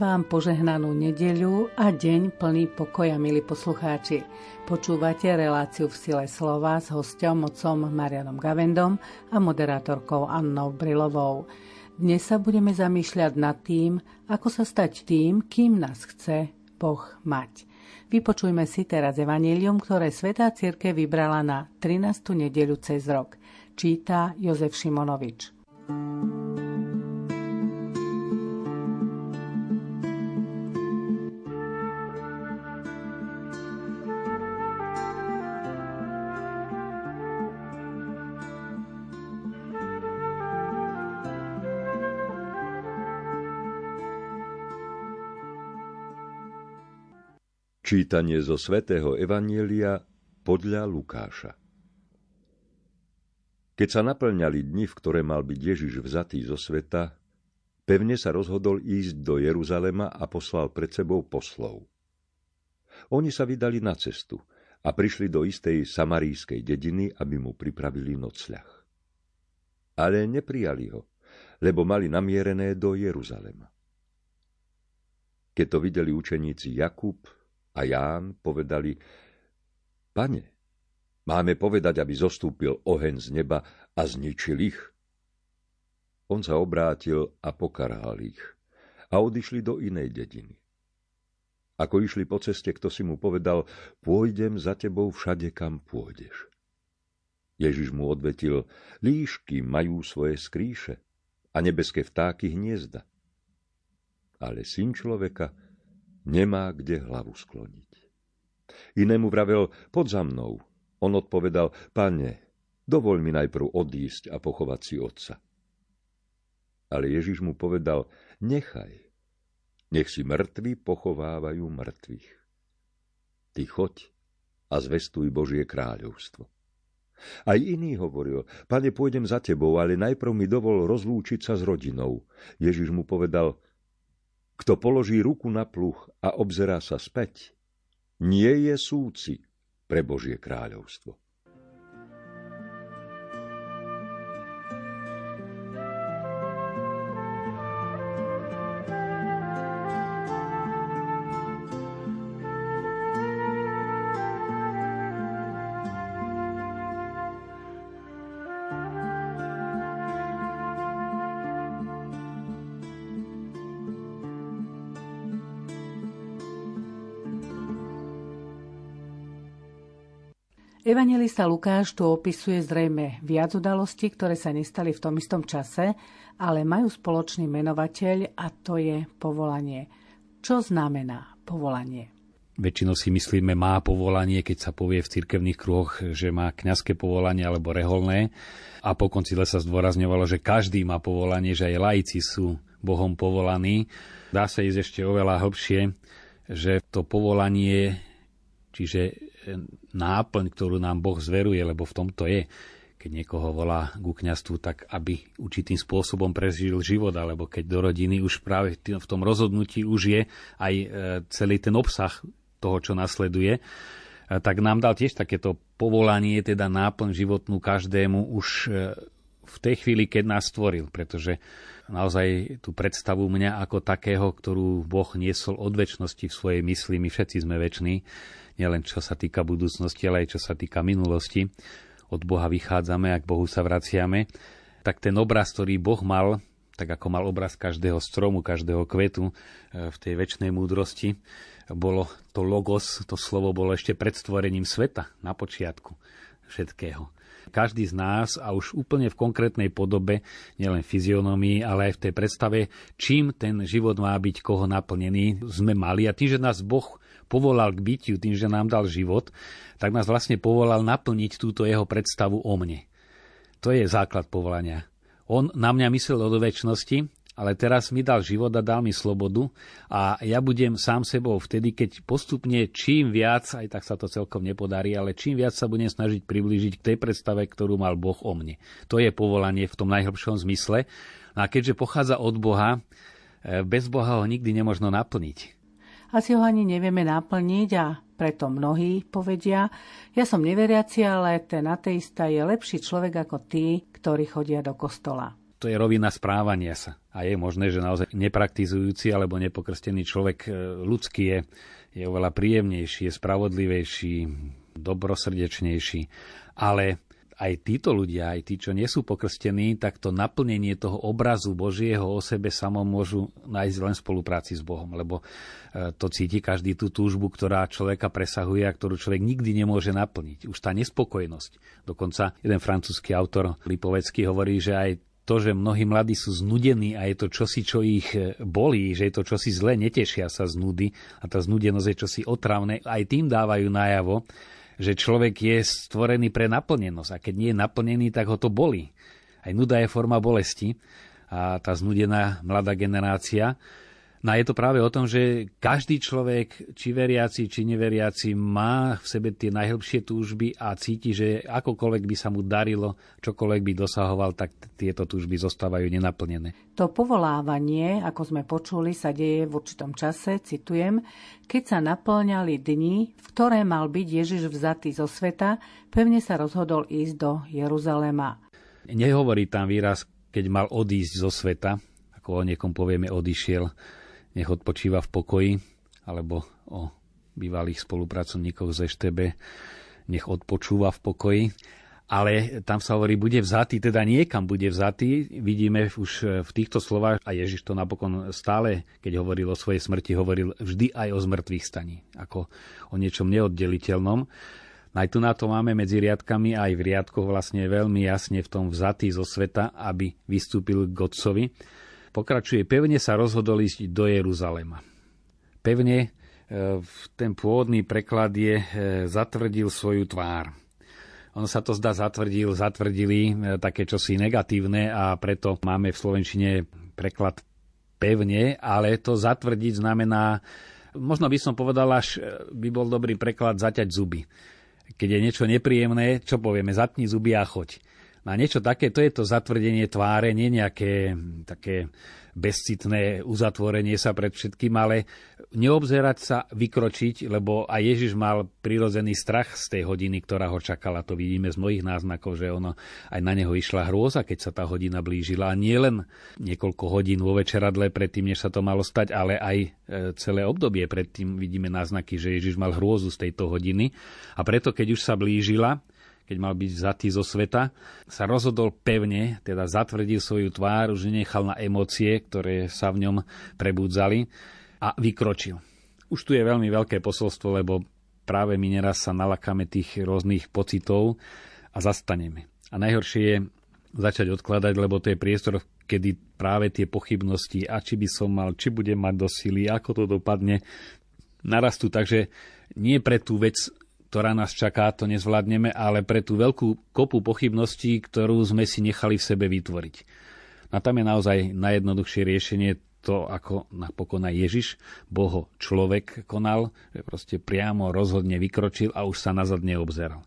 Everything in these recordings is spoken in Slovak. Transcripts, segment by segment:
vám požehnanú nedeľu a deň plný pokoja, milí poslucháči. Počúvate reláciu v sile slova s hostom, mocom Marianom Gavendom a moderátorkou Annou Brilovou. Dnes sa budeme zamýšľať nad tým, ako sa stať tým, kým nás chce Boh mať. Vypočujme si teraz evanílium, ktoré Svetá Círke vybrala na 13. nedeľu cez rok. Číta Jozef Šimonovič. thank Čítanie zo svätého Evanielia podľa Lukáša Keď sa naplňali dni, v ktoré mal byť Ježiš vzatý zo sveta, pevne sa rozhodol ísť do Jeruzalema a poslal pred sebou poslov. Oni sa vydali na cestu a prišli do istej samarískej dediny, aby mu pripravili nocľah. Ale neprijali ho, lebo mali namierené do Jeruzalema. Keď to videli učeníci Jakub, a Ján povedali, Pane, máme povedať, aby zostúpil oheň z neba a zničil ich? On sa obrátil a pokarhal ich a odišli do inej dediny. Ako išli po ceste, kto si mu povedal, pôjdem za tebou všade, kam pôjdeš. Ježiš mu odvetil, líšky majú svoje skríše a nebeské vtáky hniezda. Ale syn človeka nemá kde hlavu skloniť. Inému vravel, pod za mnou. On odpovedal, pane, dovoľ mi najprv odísť a pochovať si otca. Ale Ježiš mu povedal, nechaj, nech si mŕtvi pochovávajú mŕtvych. Ty choď a zvestuj Božie kráľovstvo. Aj iný hovoril, pane, pôjdem za tebou, ale najprv mi dovol rozlúčiť sa s rodinou. Ježiš mu povedal, kto položí ruku na pluh a obzerá sa späť, nie je súci pre Božie kráľovstvo. Evangelista Lukáš tu opisuje zrejme viac udalostí, ktoré sa nestali v tom istom čase, ale majú spoločný menovateľ a to je povolanie. Čo znamená povolanie? Väčšinou si myslíme, má povolanie, keď sa povie v cirkevných kruhoch, že má kňazské povolanie alebo reholné. A po koncile sa zdôrazňovalo, že každý má povolanie, že aj laici sú Bohom povolaní. Dá sa ísť ešte oveľa hlbšie, že to povolanie, čiže náplň, ktorú nám Boh zveruje, lebo v tomto je, keď niekoho volá ku kňastvu, tak aby určitým spôsobom prežil život, alebo keď do rodiny už práve v tom rozhodnutí už je aj e, celý ten obsah toho, čo nasleduje, e, tak nám dal tiež takéto povolanie, teda náplň životnú každému už e, v tej chvíli, keď nás stvoril, pretože naozaj tú predstavu mňa ako takého, ktorú Boh niesol od väčšnosti v svojej mysli, my všetci sme väčší, nielen čo sa týka budúcnosti, ale aj čo sa týka minulosti. Od Boha vychádzame a k Bohu sa vraciame. Tak ten obraz, ktorý Boh mal, tak ako mal obraz každého stromu, každého kvetu e, v tej väčšnej múdrosti, bolo to logos, to slovo bolo ešte pred stvorením sveta na počiatku všetkého. Každý z nás a už úplne v konkrétnej podobe, nielen fyzionomii, ale aj v tej predstave, čím ten život má byť koho naplnený, sme mali a tým, že nás Boh povolal k bytiu tým, že nám dal život, tak nás vlastne povolal naplniť túto jeho predstavu o mne. To je základ povolania. On na mňa myslel od väčšnosti, ale teraz mi dal život a dal mi slobodu a ja budem sám sebou vtedy, keď postupne čím viac, aj tak sa to celkom nepodarí, ale čím viac sa budem snažiť priblížiť k tej predstave, ktorú mal Boh o mne. To je povolanie v tom najhlbšom zmysle. A keďže pochádza od Boha, eh, bez Boha ho nikdy nemožno naplniť. Asi ho ani nevieme naplniť a preto mnohí povedia, ja som neveriaci, ale ten ateista je lepší človek ako tí, ktorí chodia do kostola. to je rovina správania sa. A je možné, že naozaj nepraktizujúci alebo nepokrstený človek e, ľudský je, je oveľa príjemnejší, je spravodlivejší, dobrosrdečnejší. Ale aj títo ľudia, aj tí, čo nie sú pokrstení, tak to naplnenie toho obrazu Božieho o sebe samom môžu nájsť len v spolupráci s Bohom, lebo e, to cíti každý tú túžbu, ktorá človeka presahuje a ktorú človek nikdy nemôže naplniť. Už tá nespokojnosť. Dokonca jeden francúzsky autor Lipovecký hovorí, že aj to, že mnohí mladí sú znudení a je to čosi, čo ich e, bolí, že je to čosi zle, netešia sa z nudy a tá znudenosť je čosi otravné, aj tým dávajú najavo, že človek je stvorený pre naplnenosť a keď nie je naplnený, tak ho to bolí. Aj nuda je forma bolesti a tá znudená mladá generácia No a je to práve o tom, že každý človek, či veriaci, či neveriaci, má v sebe tie najhlbšie túžby a cíti, že akokoľvek by sa mu darilo, čokoľvek by dosahoval, tak tieto túžby zostávajú nenaplnené. To povolávanie, ako sme počuli, sa deje v určitom čase, citujem, keď sa naplňali dni, v ktoré mal byť Ježiš vzatý zo sveta, pevne sa rozhodol ísť do Jeruzalema. Nehovorí tam výraz, keď mal odísť zo sveta, ako o niekom povieme odišiel, nech odpočíva v pokoji, alebo o bývalých spolupracovníkoch z EŠTB, nech odpočúva v pokoji. Ale tam sa hovorí, bude vzatý, teda niekam bude vzatý. Vidíme už v týchto slovách, a Ježiš to napokon stále, keď hovoril o svojej smrti, hovoril vždy aj o zmrtvých staní, ako o niečom neoddeliteľnom. Aj tu na to máme medzi riadkami aj v riadkoch vlastne veľmi jasne v tom vzatý zo sveta, aby vystúpil k Otcovi. Pokračuje, pevne sa rozhodol ísť do Jeruzalema. Pevne e, ten pôvodný preklad je e, zatvrdil svoju tvár. On sa to zdá zatvrdil, zatvrdili e, také čosi negatívne a preto máme v Slovenčine preklad pevne, ale to zatvrdiť znamená, možno by som povedal, až by bol dobrý preklad zaťať zuby. Keď je niečo nepríjemné, čo povieme, zatni zuby a choď. Na niečo také, to je to zatvrdenie tváre, nie nejaké také bezcitné uzatvorenie sa pred všetkým, ale neobzerať sa, vykročiť, lebo aj Ježiš mal prirodzený strach z tej hodiny, ktorá ho čakala. To vidíme z mnohých náznakov, že ono aj na neho išla hrôza, keď sa tá hodina blížila. A nie len niekoľko hodín vo večeradle predtým, než sa to malo stať, ale aj e, celé obdobie predtým vidíme náznaky, že Ježiš mal hrôzu z tejto hodiny. A preto, keď už sa blížila, keď mal byť vzatý zo sveta, sa rozhodol pevne, teda zatvrdil svoju tvár, už nenechal na emócie, ktoré sa v ňom prebudzali a vykročil. Už tu je veľmi veľké posolstvo, lebo práve my neraz sa nalakáme tých rôznych pocitov a zastaneme. A najhoršie je začať odkladať, lebo to je priestor, kedy práve tie pochybnosti, a či by som mal, či budem mať do sily, ako to dopadne, narastú. Takže nie pre tú vec ktorá nás čaká, to nezvládneme, ale pre tú veľkú kopu pochybností, ktorú sme si nechali v sebe vytvoriť. A tam je naozaj najjednoduchšie riešenie to, ako napokon aj Ježiš, Boho človek konal, že proste priamo rozhodne vykročil a už sa nazad neobzeral.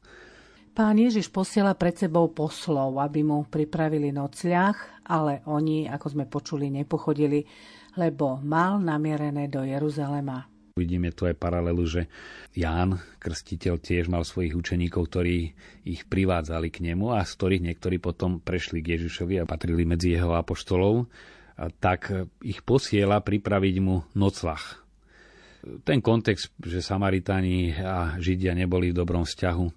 Pán Ježiš posiela pred sebou poslov, aby mu pripravili nocľah, ale oni, ako sme počuli, nepochodili, lebo mal namierené do Jeruzalema. Vidíme tu aj paralelu, že Ján, krstiteľ, tiež mal svojich učeníkov, ktorí ich privádzali k nemu a z ktorých niektorí potom prešli k Ježišovi a patrili medzi jeho apoštolov, tak ich posiela pripraviť mu noclach. Ten kontext, že Samaritáni a Židia neboli v dobrom vzťahu,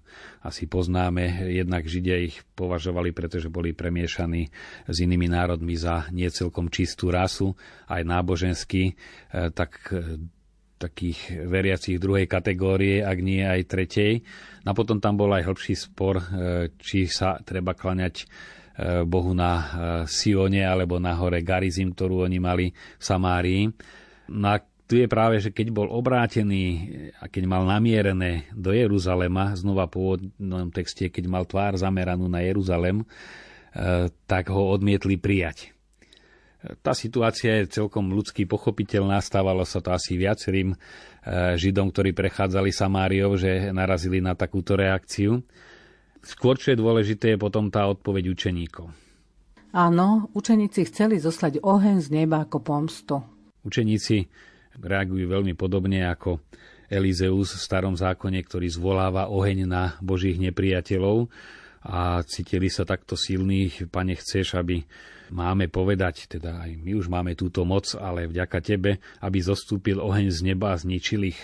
asi poznáme. Jednak Židia ich považovali, pretože boli premiešaní s inými národmi za niecelkom čistú rasu, aj náboženský, tak takých veriacich druhej kategórie, ak nie aj tretej. No a potom tam bol aj hĺbší spor, e, či sa treba klaňať e, Bohu na e, Sione alebo na hore Garizim, ktorú oni mali v Samárii. No a tu je práve, že keď bol obrátený a keď mal namierené do Jeruzalema, znova po pôvodnom texte, keď mal tvár zameranú na Jeruzalem, tak ho odmietli prijať. Tá situácia je celkom ľudský pochopiteľná, stávalo sa to asi viacerým e, Židom, ktorí prechádzali Samáriou, že narazili na takúto reakciu. Skôr, čo je dôležité, je potom tá odpoveď učeníkov. Áno, učeníci chceli zoslať oheň z neba ako pomstu. Učeníci reagujú veľmi podobne ako Elizeus v starom zákone, ktorý zvoláva oheň na božích nepriateľov. a cítili sa takto silní. Pane, chceš, aby máme povedať, teda aj my už máme túto moc, ale vďaka Tebe, aby zostúpil oheň z neba a zničil ich.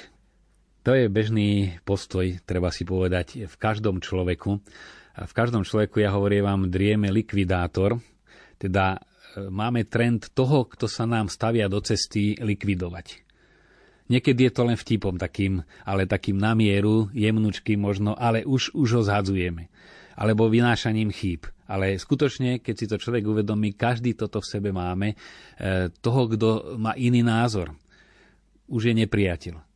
To je bežný postoj, treba si povedať, v každom človeku. V každom človeku, ja hovorím vám, drieme likvidátor, teda e, máme trend toho, kto sa nám stavia do cesty, likvidovať. Niekedy je to len vtipom takým, ale takým namieru, jemnučkým možno, ale už, už ho zhadzujeme. Alebo vynášaním chýb. Ale skutočne, keď si to človek uvedomí, každý toto v sebe máme, e, toho, kto má iný názor, už je nepriateľ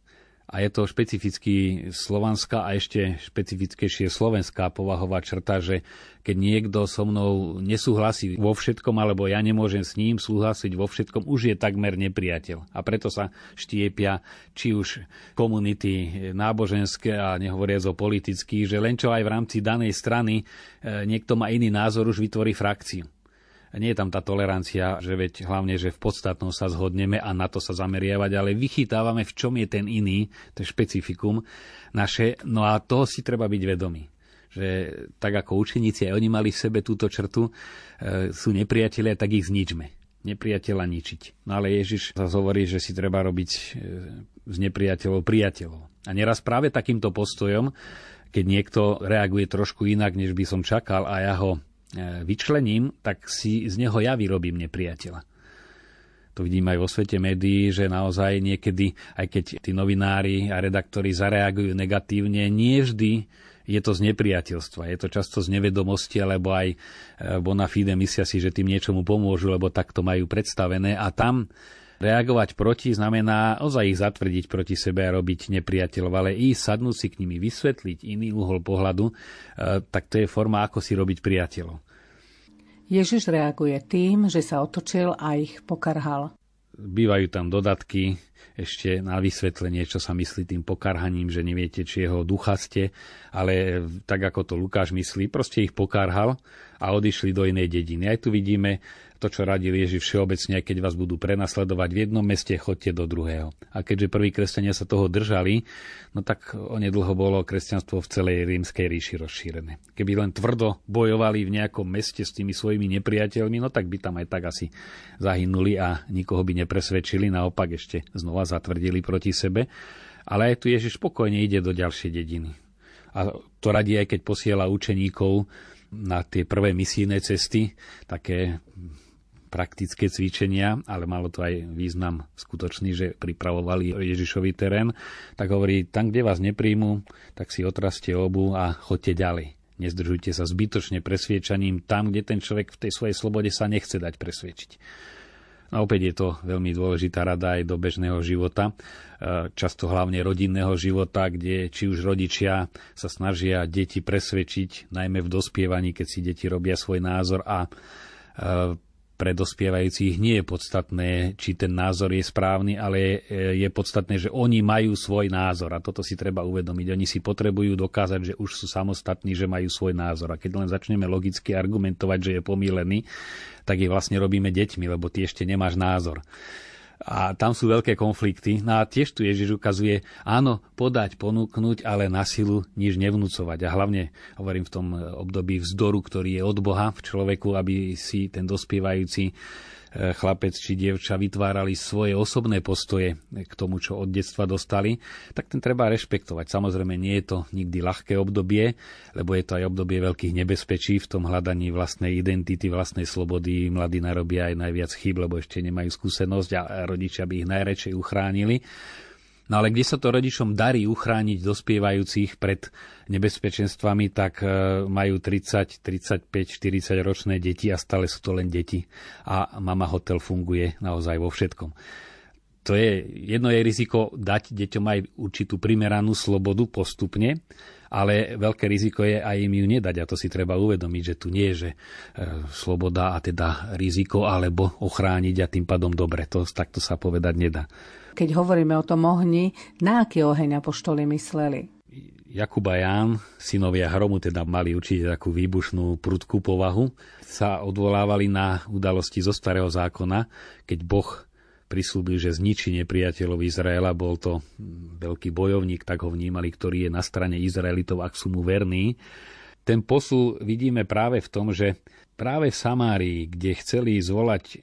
a je to špecificky slovanská a ešte špecifickejšie slovenská povahová črta, že keď niekto so mnou nesúhlasí vo všetkom, alebo ja nemôžem s ním súhlasiť vo všetkom, už je takmer nepriateľ. A preto sa štiepia či už komunity náboženské a nehovoriac o politických, že len čo aj v rámci danej strany e, niekto má iný názor, už vytvorí frakciu nie je tam tá tolerancia, že veď hlavne, že v podstatnom sa zhodneme a na to sa zameriavať, ale vychytávame, v čom je ten iný, to je špecifikum naše, no a toho si treba byť vedomý že tak ako učeníci aj oni mali v sebe túto črtu, e, sú nepriatelia, tak ich zničme. Nepriateľa ničiť. No ale Ježiš zase hovorí, že si treba robiť e, z nepriateľov priateľov. A neraz práve takýmto postojom, keď niekto reaguje trošku inak, než by som čakal a ja ho vyčlením, tak si z neho ja vyrobím nepriateľa. To vidím aj vo svete médií, že naozaj niekedy, aj keď tí novinári a redaktori zareagujú negatívne, nie vždy je to z nepriateľstva. Je to často z nevedomosti, alebo aj e, bona fide myslia si, že tým niečomu pomôžu, lebo takto majú predstavené. A tam Reagovať proti znamená ozaj ich zatvrdiť proti sebe a robiť nepriateľov, ale ísť, sadnúť si k nimi, vysvetliť iný uhol pohľadu, e, tak to je forma, ako si robiť priateľov. Ježiš reaguje tým, že sa otočil a ich pokarhal. Bývajú tam dodatky ešte na vysvetlenie, čo sa myslí tým pokarhaním, že neviete, či jeho ducha ste, ale tak ako to Lukáš myslí, proste ich pokarhal a odišli do inej dediny. Aj tu vidíme to, čo radil Ježiš všeobecne, keď vás budú prenasledovať v jednom meste, chodte do druhého. A keďže prví kresťania sa toho držali, no tak onedlho bolo kresťanstvo v celej rímskej ríši rozšírené. Keby len tvrdo bojovali v nejakom meste s tými svojimi nepriateľmi, no tak by tam aj tak asi zahynuli a nikoho by nepresvedčili, naopak ešte znova zatvrdili proti sebe. Ale aj tu Ježiš spokojne ide do ďalšej dediny. A to radí aj keď posiela učeníkov na tie prvé misijné cesty, také praktické cvičenia, ale malo to aj význam skutočný, že pripravovali Ježišový terén, tak hovorí, tam, kde vás nepríjmu, tak si otraste obu a chodte ďalej. Nezdržujte sa zbytočne presviečaním tam, kde ten človek v tej svojej slobode sa nechce dať presviečať. A opäť je to veľmi dôležitá rada aj do bežného života, e, často hlavne rodinného života, kde či už rodičia sa snažia deti presvedčiť, najmä v dospievaní, keď si deti robia svoj názor a e, pre dospievajúcich nie je podstatné, či ten názor je správny, ale je podstatné, že oni majú svoj názor a toto si treba uvedomiť. Oni si potrebujú dokázať, že už sú samostatní, že majú svoj názor. A keď len začneme logicky argumentovať, že je pomílený, tak je vlastne robíme deťmi, lebo ty ešte nemáš názor. A tam sú veľké konflikty. No a tiež tu Ježiš ukazuje, áno, podať, ponúknuť, ale na silu nič nevnúcovať. A hlavne, hovorím v tom období vzdoru, ktorý je od Boha v človeku, aby si ten dospievajúci chlapec či dievča vytvárali svoje osobné postoje k tomu, čo od detstva dostali, tak ten treba rešpektovať. Samozrejme, nie je to nikdy ľahké obdobie, lebo je to aj obdobie veľkých nebezpečí v tom hľadaní vlastnej identity, vlastnej slobody. Mladí narobia aj najviac chyb, lebo ešte nemajú skúsenosť a rodičia by ich najradšej uchránili. No ale kde sa to rodičom darí uchrániť dospievajúcich pred nebezpečenstvami, tak e, majú 30, 35, 40 ročné deti a stále sú to len deti. A mama hotel funguje naozaj vo všetkom. To je, jedno je riziko dať deťom aj určitú primeranú slobodu postupne, ale veľké riziko je aj im ju nedať a to si treba uvedomiť, že tu nie je, že e, sloboda a teda riziko alebo ochrániť a tým pádom dobre. To takto sa povedať nedá keď hovoríme o tom ohni, na aký oheň apoštoli mysleli? Jakub a Ján, synovia Hromu, teda mali určite takú výbušnú prudkú povahu, sa odvolávali na udalosti zo starého zákona, keď Boh prislúbil, že zničí nepriateľov Izraela. Bol to veľký bojovník, tak ho vnímali, ktorý je na strane Izraelitov, ak sú mu verní. ten posul vidíme práve v tom, že práve v Samárii, kde chceli zvolať e,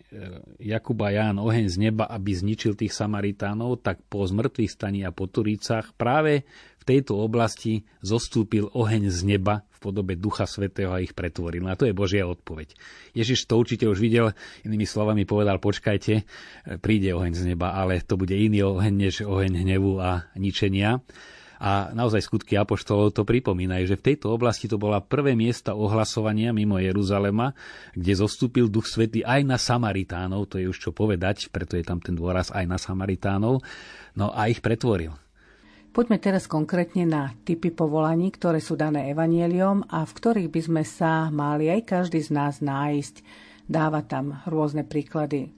Jakub a Ján oheň z neba, aby zničil tých Samaritánov, tak po zmrtvých staní a po Turícach práve v tejto oblasti zostúpil oheň z neba podobe Ducha Svetého a ich pretvoril. A to je Božia odpoveď. Ježiš to určite už videl, inými slovami povedal, počkajte, e, príde oheň z neba, ale to bude iný oheň než oheň hnevu a ničenia. A naozaj skutky apoštolov to pripomínajú, že v tejto oblasti to bola prvé miesta ohlasovania mimo Jeruzalema, kde zostúpil Duch Svetý aj na Samaritánov, to je už čo povedať, preto je tam ten dôraz aj na Samaritánov, no a ich pretvoril. Poďme teraz konkrétne na typy povolaní, ktoré sú dané evanieliom a v ktorých by sme sa mali aj každý z nás nájsť. Dáva tam rôzne príklady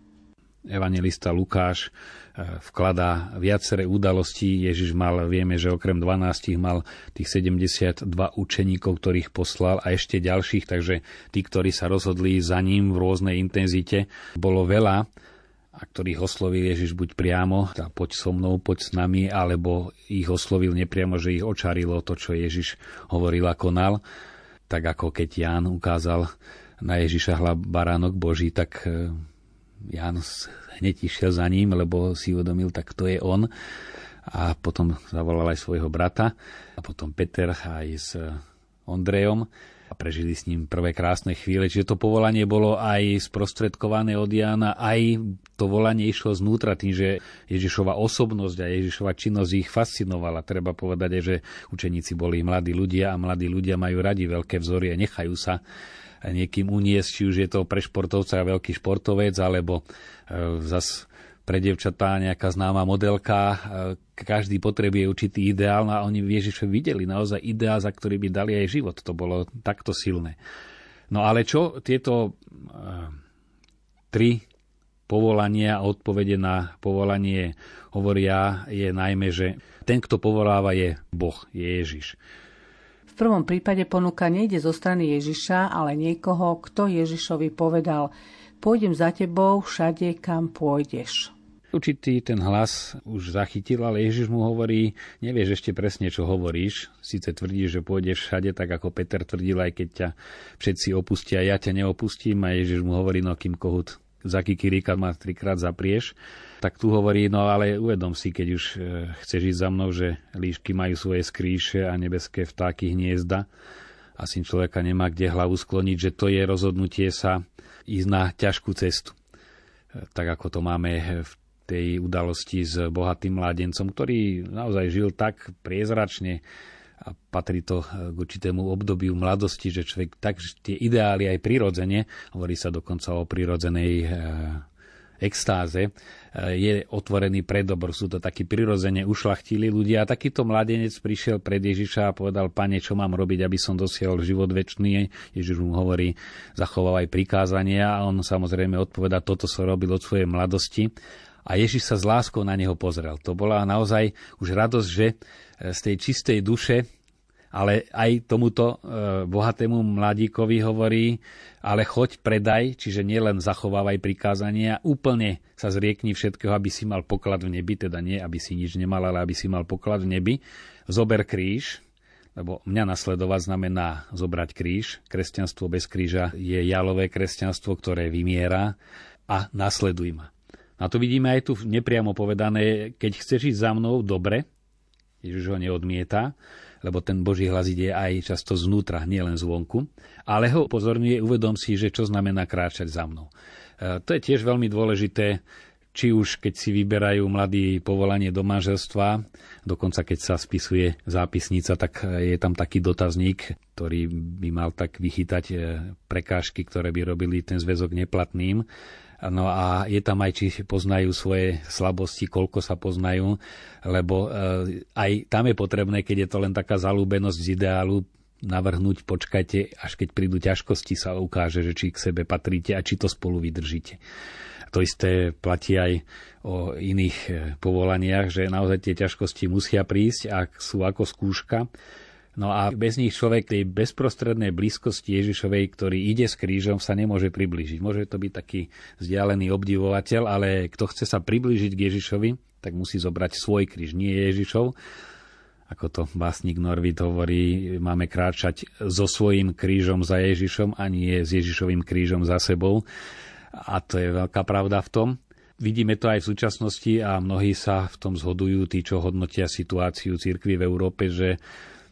evangelista Lukáš e, vkladá viaceré udalosti. Ježiš mal, vieme, že okrem 12 mal tých 72 učeníkov, ktorých poslal a ešte ďalších, takže tí, ktorí sa rozhodli za ním v rôznej intenzite, bolo veľa a ktorých oslovil Ježiš buď priamo, tá poď so mnou, poď s nami, alebo ich oslovil nepriamo, že ich očarilo to, čo Ježiš hovoril a konal. Tak ako keď Ján ukázal na Ježiša hla baránok Boží, tak e, Jan hneď išiel za ním, lebo si uvedomil, tak to je on. A potom zavolal aj svojho brata a potom Peter aj s Ondrejom a prežili s ním prvé krásne chvíle. Čiže to povolanie bolo aj sprostredkované od Jána, aj to volanie išlo znútra tým, že Ježišova osobnosť a Ježišova činnosť ich fascinovala. Treba povedať, že učeníci boli mladí ľudia a mladí ľudia majú radi veľké vzory a nechajú sa niekým uniesť, či už je to pre športovca veľký športovec, alebo e, zas pre devčatá nejaká známa modelka. E, každý potrebuje určitý ideál no a oni v Ježišovi videli naozaj ideál, za ktorý by dali aj život. To bolo takto silné. No ale čo tieto uh, tri povolania a odpovede na povolanie hovoria, je najmä, že ten, kto povoláva, je Boh, je Ježiš. V prvom prípade ponuka nejde zo strany Ježiša, ale niekoho, kto Ježišovi povedal pôjdem za tebou všade, kam pôjdeš. Určitý ten hlas už zachytil, ale Ježiš mu hovorí, nevieš ešte presne, čo hovoríš. Sice tvrdíš, že pôjdeš všade, tak ako Peter tvrdil, aj keď ťa všetci opustia, ja ťa neopustím. A Ježiš mu hovorí, no kým kohut za kikiríka ma trikrát zaprieš tak tu hovorí, no ale uvedom si, keď už e, chceš ísť za mnou, že líšky majú svoje skríše a nebeské vtáky hniezda a syn človeka nemá kde hlavu skloniť, že to je rozhodnutie sa ísť na ťažkú cestu. E, tak ako to máme v tej udalosti s bohatým mládencom, ktorý naozaj žil tak priezračne a patrí to k určitému obdobiu mladosti, že človek tak tie ideály aj prirodzene, hovorí sa dokonca o prirodzenej e, extáze, je otvorený pre dobro. Sú to takí prirodzene ušlachtili ľudia. A takýto mladenec prišiel pred Ježiša a povedal, pane, čo mám robiť, aby som dosiahol život väčší. Ježiš mu hovorí, zachovávaj prikázania a on samozrejme odpoveda, toto som robil od svojej mladosti. A Ježiš sa s láskou na neho pozrel. To bola naozaj už radosť, že z tej čistej duše ale aj tomuto e, bohatému mladíkovi hovorí, ale choď, predaj, čiže nielen zachovávaj prikázania, úplne sa zriekni všetkého, aby si mal poklad v nebi, teda nie, aby si nič nemal, ale aby si mal poklad v nebi. Zober kríž, lebo mňa nasledovať znamená zobrať kríž. Kresťanstvo bez kríža je jalové kresťanstvo, ktoré vymiera a nasleduj ma. Na to vidíme aj tu nepriamo povedané, keď chceš ísť za mnou, dobre, Ježiš ho neodmieta, lebo ten Boží hlas ide aj často znútra, nielen zvonku, ale ho upozorňuje, uvedom si, že čo znamená kráčať za mnou. E, to je tiež veľmi dôležité, či už keď si vyberajú mladí povolanie do manželstva, dokonca keď sa spisuje zápisnica, tak je tam taký dotazník, ktorý by mal tak vychytať e, prekážky, ktoré by robili ten zväzok neplatným. No a je tam aj, či poznajú svoje slabosti, koľko sa poznajú, lebo eh, aj tam je potrebné, keď je to len taká zalúbenosť z ideálu, navrhnúť, počkajte, až keď prídu ťažkosti, sa ukáže, že či k sebe patríte a či to spolu vydržíte. To isté platí aj o iných eh, povolaniach, že naozaj tie ťažkosti musia prísť, ak sú ako skúška No a bez nich človek tej bezprostrednej blízkosti Ježišovej, ktorý ide s krížom, sa nemôže priblížiť. Môže to byť taký vzdialený obdivovateľ, ale kto chce sa priblížiť k Ježišovi, tak musí zobrať svoj kríž, nie Ježišov. ako to básnik Norvid hovorí, máme kráčať so svojím krížom za Ježišom a nie s Ježišovým krížom za sebou. A to je veľká pravda v tom. Vidíme to aj v súčasnosti a mnohí sa v tom zhodujú, tí, čo hodnotia situáciu církvy v Európe, že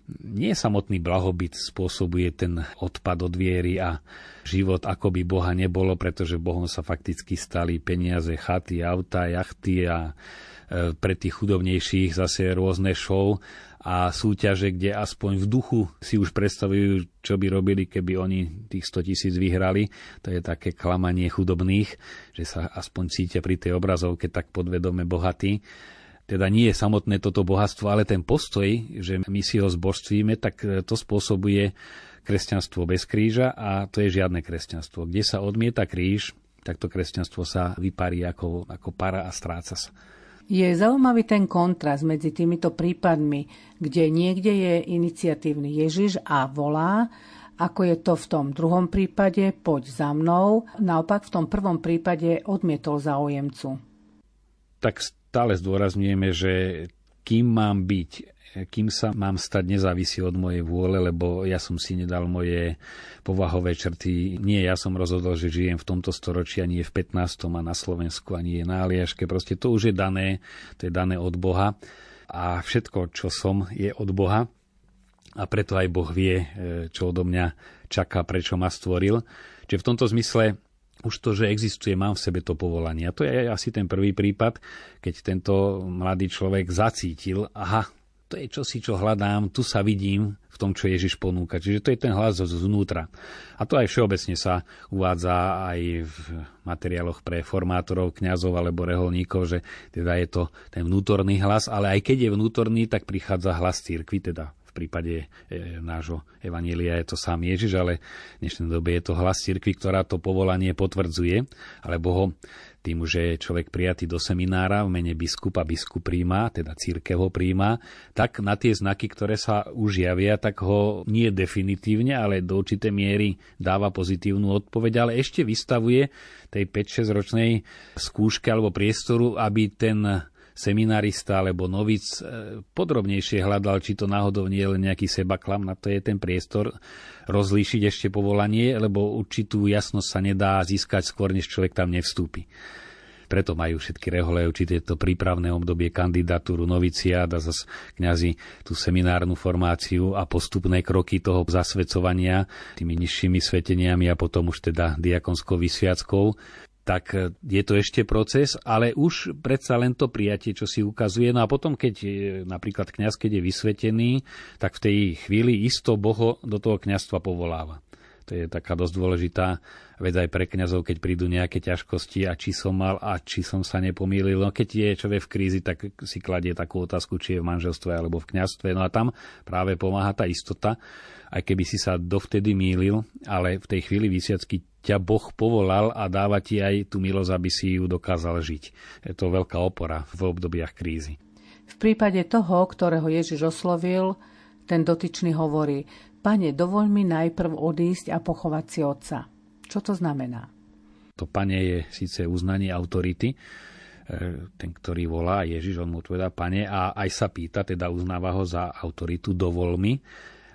nie samotný blahobyt spôsobuje ten odpad od viery a život, ako by Boha nebolo, pretože Bohom sa fakticky stali peniaze, chaty, auta, jachty a e, pre tých chudobnejších zase rôzne show a súťaže, kde aspoň v duchu si už predstavujú, čo by robili, keby oni tých 100 tisíc vyhrali. To je také klamanie chudobných, že sa aspoň cítia pri tej obrazovke tak podvedome bohatí. Teda nie je samotné toto bohatstvo, ale ten postoj, že my si ho zbožstvíme, tak to spôsobuje kresťanstvo bez kríža a to je žiadne kresťanstvo. Kde sa odmieta kríž, tak to kresťanstvo sa vyparí ako, ako para a stráca sa. Je zaujímavý ten kontrast medzi týmito prípadmi, kde niekde je iniciatívny Ježiš a volá, ako je to v tom druhom prípade, poď za mnou. Naopak v tom prvom prípade odmietol záujemcu. Tak stále zdôrazňujeme, že kým mám byť kým sa mám stať, nezávisí od mojej vôle, lebo ja som si nedal moje povahové črty. Nie, ja som rozhodol, že žijem v tomto storočí, ani je v 15. a na Slovensku, ani je na Aliaške. Proste to už je dané, to je dané od Boha. A všetko, čo som, je od Boha. A preto aj Boh vie, e, čo odo mňa čaká, prečo ma stvoril. Čiže v tomto zmysle už to, že existuje, mám v sebe to povolanie. A to je asi ten prvý prípad, keď tento mladý človek zacítil, aha, to je čosi, čo hľadám, tu sa vidím v tom, čo Ježiš ponúka. Čiže to je ten hlas zvnútra. A to aj všeobecne sa uvádza aj v materiáloch pre formátorov, kňazov alebo reholníkov, že teda je to ten vnútorný hlas, ale aj keď je vnútorný, tak prichádza hlas církvy, teda prípade e, nášho evanielia je to sám Ježiš, ale v dnešnej dobe je to hlas cirkvi, ktorá to povolanie potvrdzuje, alebo ho tým, že je človek prijatý do seminára v mene biskupa, biskup príjma, teda církev ho príjma, tak na tie znaky, ktoré sa už javia, tak ho nie definitívne, ale do určitej miery dáva pozitívnu odpoveď, ale ešte vystavuje tej 5-6 ročnej skúške alebo priestoru, aby ten seminarista alebo novic e, podrobnejšie hľadal, či to náhodou nie je len nejaký sebaklam, na to je ten priestor rozlíšiť ešte povolanie, lebo určitú jasnosť sa nedá získať skôr, než človek tam nevstúpi. Preto majú všetky rehole určite to prípravné obdobie kandidatúru noviciát a zase kňazi tú seminárnu formáciu a postupné kroky toho zasvedcovania tými nižšími sveteniami a potom už teda diakonskou vysviackou tak e, je to ešte proces, ale už predsa len to prijatie, čo si ukazuje. No a potom, keď e, napríklad kňaz, keď je vysvetený, tak v tej chvíli isto Boho do toho kňazstva povoláva. To je taká dosť dôležitá vec aj pre kňazov, keď prídu nejaké ťažkosti a či som mal a či som sa nepomýlil. No keď je človek v krízi, tak si kladie takú otázku, či je v manželstve alebo v kňazstve. No a tam práve pomáha tá istota, aj keby si sa dovtedy mýlil, ale v tej chvíli vysiacky ťa Boh povolal a dáva ti aj tú milosť, aby si ju dokázal žiť. Je to veľká opora v obdobiach krízy. V prípade toho, ktorého Ježiš oslovil, ten dotyčný hovorí, pane, dovoľ mi najprv odísť a pochovať si otca. Čo to znamená? To pane je síce uznanie autority, e, ten, ktorý volá Ježiš, on mu odpovedá pane a aj sa pýta, teda uznáva ho za autoritu, dovol mi,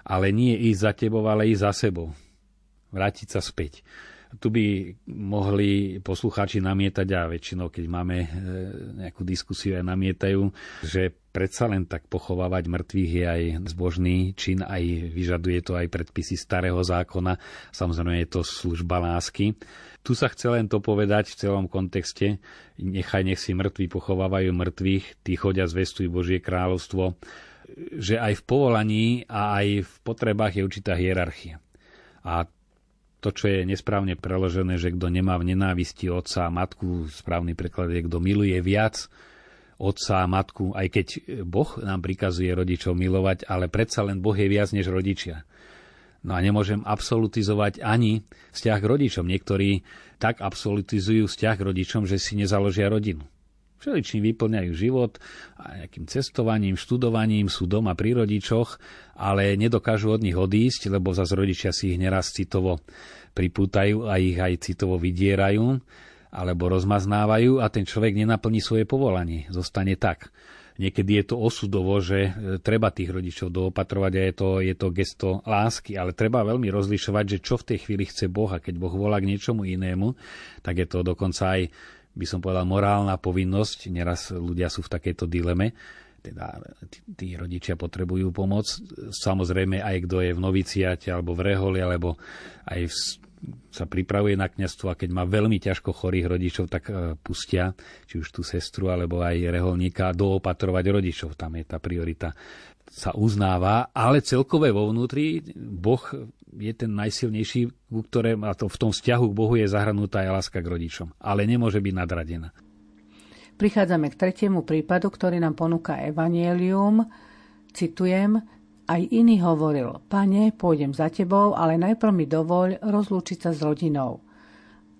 ale nie ísť za tebou, ale ísť za sebou. Vrátiť sa späť. Tu by mohli poslucháči namietať a väčšinou, keď máme e, nejakú diskusiu, aj namietajú, že predsa len tak pochovávať mŕtvych je aj zbožný čin, aj vyžaduje to aj predpisy starého zákona. Samozrejme je to služba lásky. Tu sa chce len to povedať v celom kontexte. Nechaj, nech si mŕtvi pochovávajú mŕtvych, tí chodia zvestujú Božie kráľovstvo, že aj v povolaní a aj v potrebách je určitá hierarchia. A to, čo je nesprávne preložené, že kto nemá v nenávisti otca a matku, správny preklad je, kto miluje viac otca a matku, aj keď Boh nám prikazuje rodičov milovať, ale predsa len Boh je viac než rodičia. No a nemôžem absolutizovať ani vzťah k rodičom. Niektorí tak absolutizujú vzťah k rodičom, že si nezaložia rodinu. Všeličím vyplňajú život a nejakým cestovaním, študovaním, sú doma pri rodičoch, ale nedokážu od nich odísť, lebo zase rodičia si ich neraz citovo pripútajú a ich aj citovo vydierajú alebo rozmaznávajú a ten človek nenaplní svoje povolanie. Zostane tak. niekedy je to osudovo, že e, treba tých rodičov doopatrovať a je to, je to gesto lásky, ale treba veľmi rozlišovať, že čo v tej chvíli chce Boh a keď Boh volá k niečomu inému, tak je to dokonca aj by som povedal, morálna povinnosť. Neraz ľudia sú v takejto dileme teda tí, tí rodičia potrebujú pomoc. Samozrejme aj kto je v noviciate alebo v reholi, alebo aj v, sa pripravuje na kňazstvo a keď má veľmi ťažko chorých rodičov, tak uh, pustia či už tú sestru alebo aj reholníka doopatrovať rodičov. Tam je tá priorita sa uznáva, ale celkové vo vnútri Boh je ten najsilnejší, ku ktorém, a to v tom vzťahu k Bohu je zahrnutá aj láska k rodičom, ale nemôže byť nadradená. Prichádzame k tretiemu prípadu, ktorý nám ponúka Evangelium. Citujem, aj iný hovoril, pane, pôjdem za tebou, ale najprv mi dovoľ rozlúčiť sa s rodinou.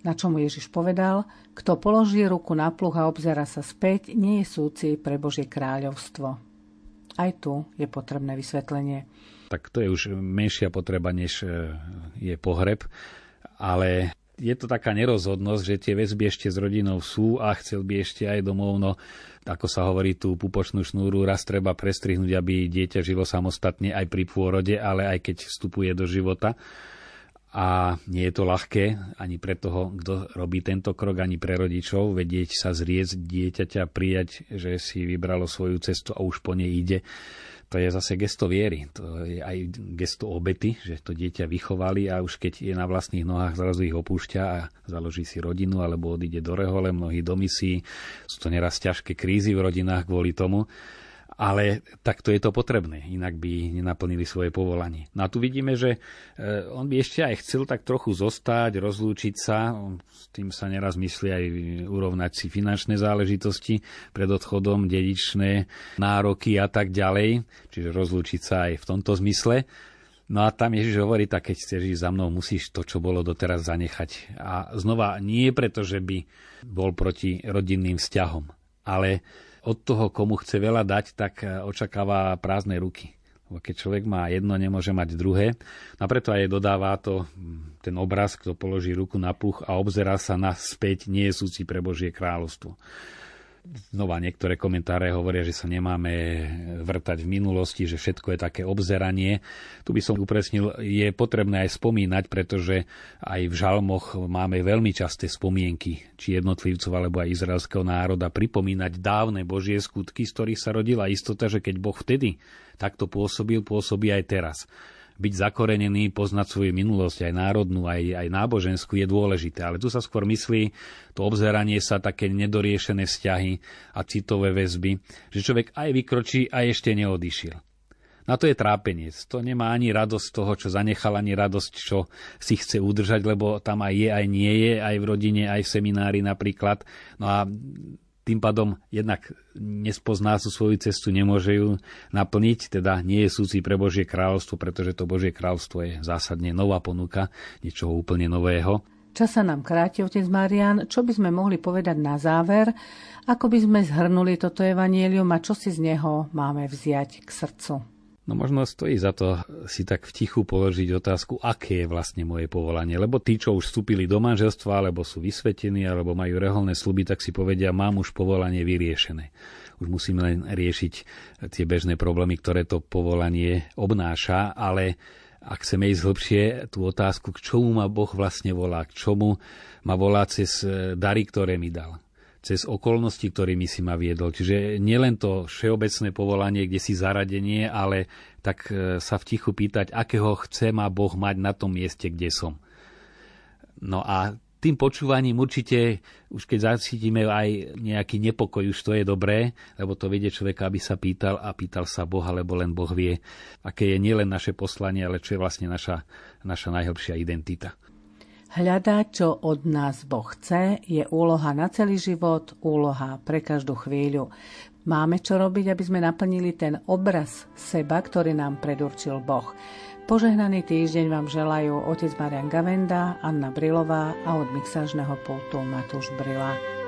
Na čo mu Ježiš povedal, kto položí ruku na pluh a obzera sa späť, nie je súci pre Božie kráľovstvo. Aj tu je potrebné vysvetlenie. Tak to je už menšia potreba, než e, je pohreb, ale je to taká nerozhodnosť, že tie väzby ešte s rodinou sú a chcel by ešte aj domov, no ako sa hovorí, tú pupočnú šnúru raz treba prestrihnúť, aby dieťa žilo samostatne aj pri pôrode, ale aj keď vstupuje do života. A nie je to ľahké ani pre toho, kto robí tento krok, ani pre rodičov, vedieť sa zrieť dieťaťa, prijať, že si vybralo svoju cestu a už po nej ide. To je zase gesto viery, to je aj gesto obety, že to dieťa vychovali a už keď je na vlastných nohách, zrazu ich opúšťa a založí si rodinu alebo odíde do rehole, mnohí do misí. Sú to neraz ťažké krízy v rodinách kvôli tomu ale takto je to potrebné, inak by nenaplnili svoje povolanie. No a tu vidíme, že e, on by ešte aj chcel tak trochu zostať, rozlúčiť sa, s tým sa neraz myslí aj urovnať si finančné záležitosti pred odchodom, dedičné nároky a tak ďalej, čiže rozlúčiť sa aj v tomto zmysle. No a tam Ježiš hovorí, tak keď chceš ísť za mnou, musíš to, čo bolo doteraz, zanechať. A znova, nie preto, že by bol proti rodinným vzťahom, ale od toho, komu chce veľa dať, tak e, očakáva prázdne ruky. Keď človek má jedno, nemôže mať druhé. A preto aj dodáva to ten obraz, kto položí ruku na puch a obzerá sa naspäť, nie súci pre Božie kráľovstvo. Znova niektoré komentáre hovoria, že sa nemáme vrtať v minulosti, že všetko je také obzeranie. Tu by som upresnil, je potrebné aj spomínať, pretože aj v žalmoch máme veľmi časté spomienky, či jednotlivcov alebo aj izraelského národa, pripomínať dávne Božie skutky, z ktorých sa rodila istota, že keď Boh vtedy takto pôsobil, pôsobí aj teraz byť zakorenený, poznať svoju minulosť, aj národnú, aj, aj náboženskú, je dôležité. Ale tu sa skôr myslí to obzeranie sa, také nedoriešené vzťahy a citové väzby, že človek aj vykročí a ešte neodišiel. Na to je trápenie. To nemá ani radosť toho, čo zanechal, ani radosť, čo si chce udržať, lebo tam aj je, aj nie je, aj v rodine, aj v seminári napríklad. No a tým pádom jednak nespozná sú svoju cestu, nemôže ju naplniť, teda nie je súci pre Božie kráľovstvo, pretože to Božie kráľovstvo je zásadne nová ponuka, niečoho úplne nového. Čas sa nám kráti, otec Marian. Čo by sme mohli povedať na záver? Ako by sme zhrnuli toto evanielium a čo si z neho máme vziať k srdcu? No možno stojí za to si tak v tichu položiť otázku, aké je vlastne moje povolanie. Lebo tí, čo už vstúpili do manželstva, alebo sú vysvetení, alebo majú reholné sluby, tak si povedia, mám už povolanie vyriešené. Už musím len riešiť tie bežné problémy, ktoré to povolanie obnáša, ale ak chceme ísť hlbšie, tú otázku, k čomu ma Boh vlastne volá, k čomu ma volá cez dary, ktoré mi dal cez okolnosti, ktorými si ma viedol. Čiže nielen to všeobecné povolanie, kde si zaradenie, ale tak e, sa v tichu pýtať, akého chce ma Boh mať na tom mieste, kde som. No a tým počúvaním určite, už keď zacítime aj nejaký nepokoj, už to je dobré, lebo to vedie človeka, aby sa pýtal a pýtal sa Boha, lebo len Boh vie, aké je nielen naše poslanie, ale čo je vlastne naša, naša najhlbšia identita. Hľadať, čo od nás Boh chce, je úloha na celý život, úloha pre každú chvíľu. Máme čo robiť, aby sme naplnili ten obraz seba, ktorý nám predurčil Boh. Požehnaný týždeň vám želajú otec Marian Gavenda, Anna Brilová a od mixážneho pultu Matúš Brila.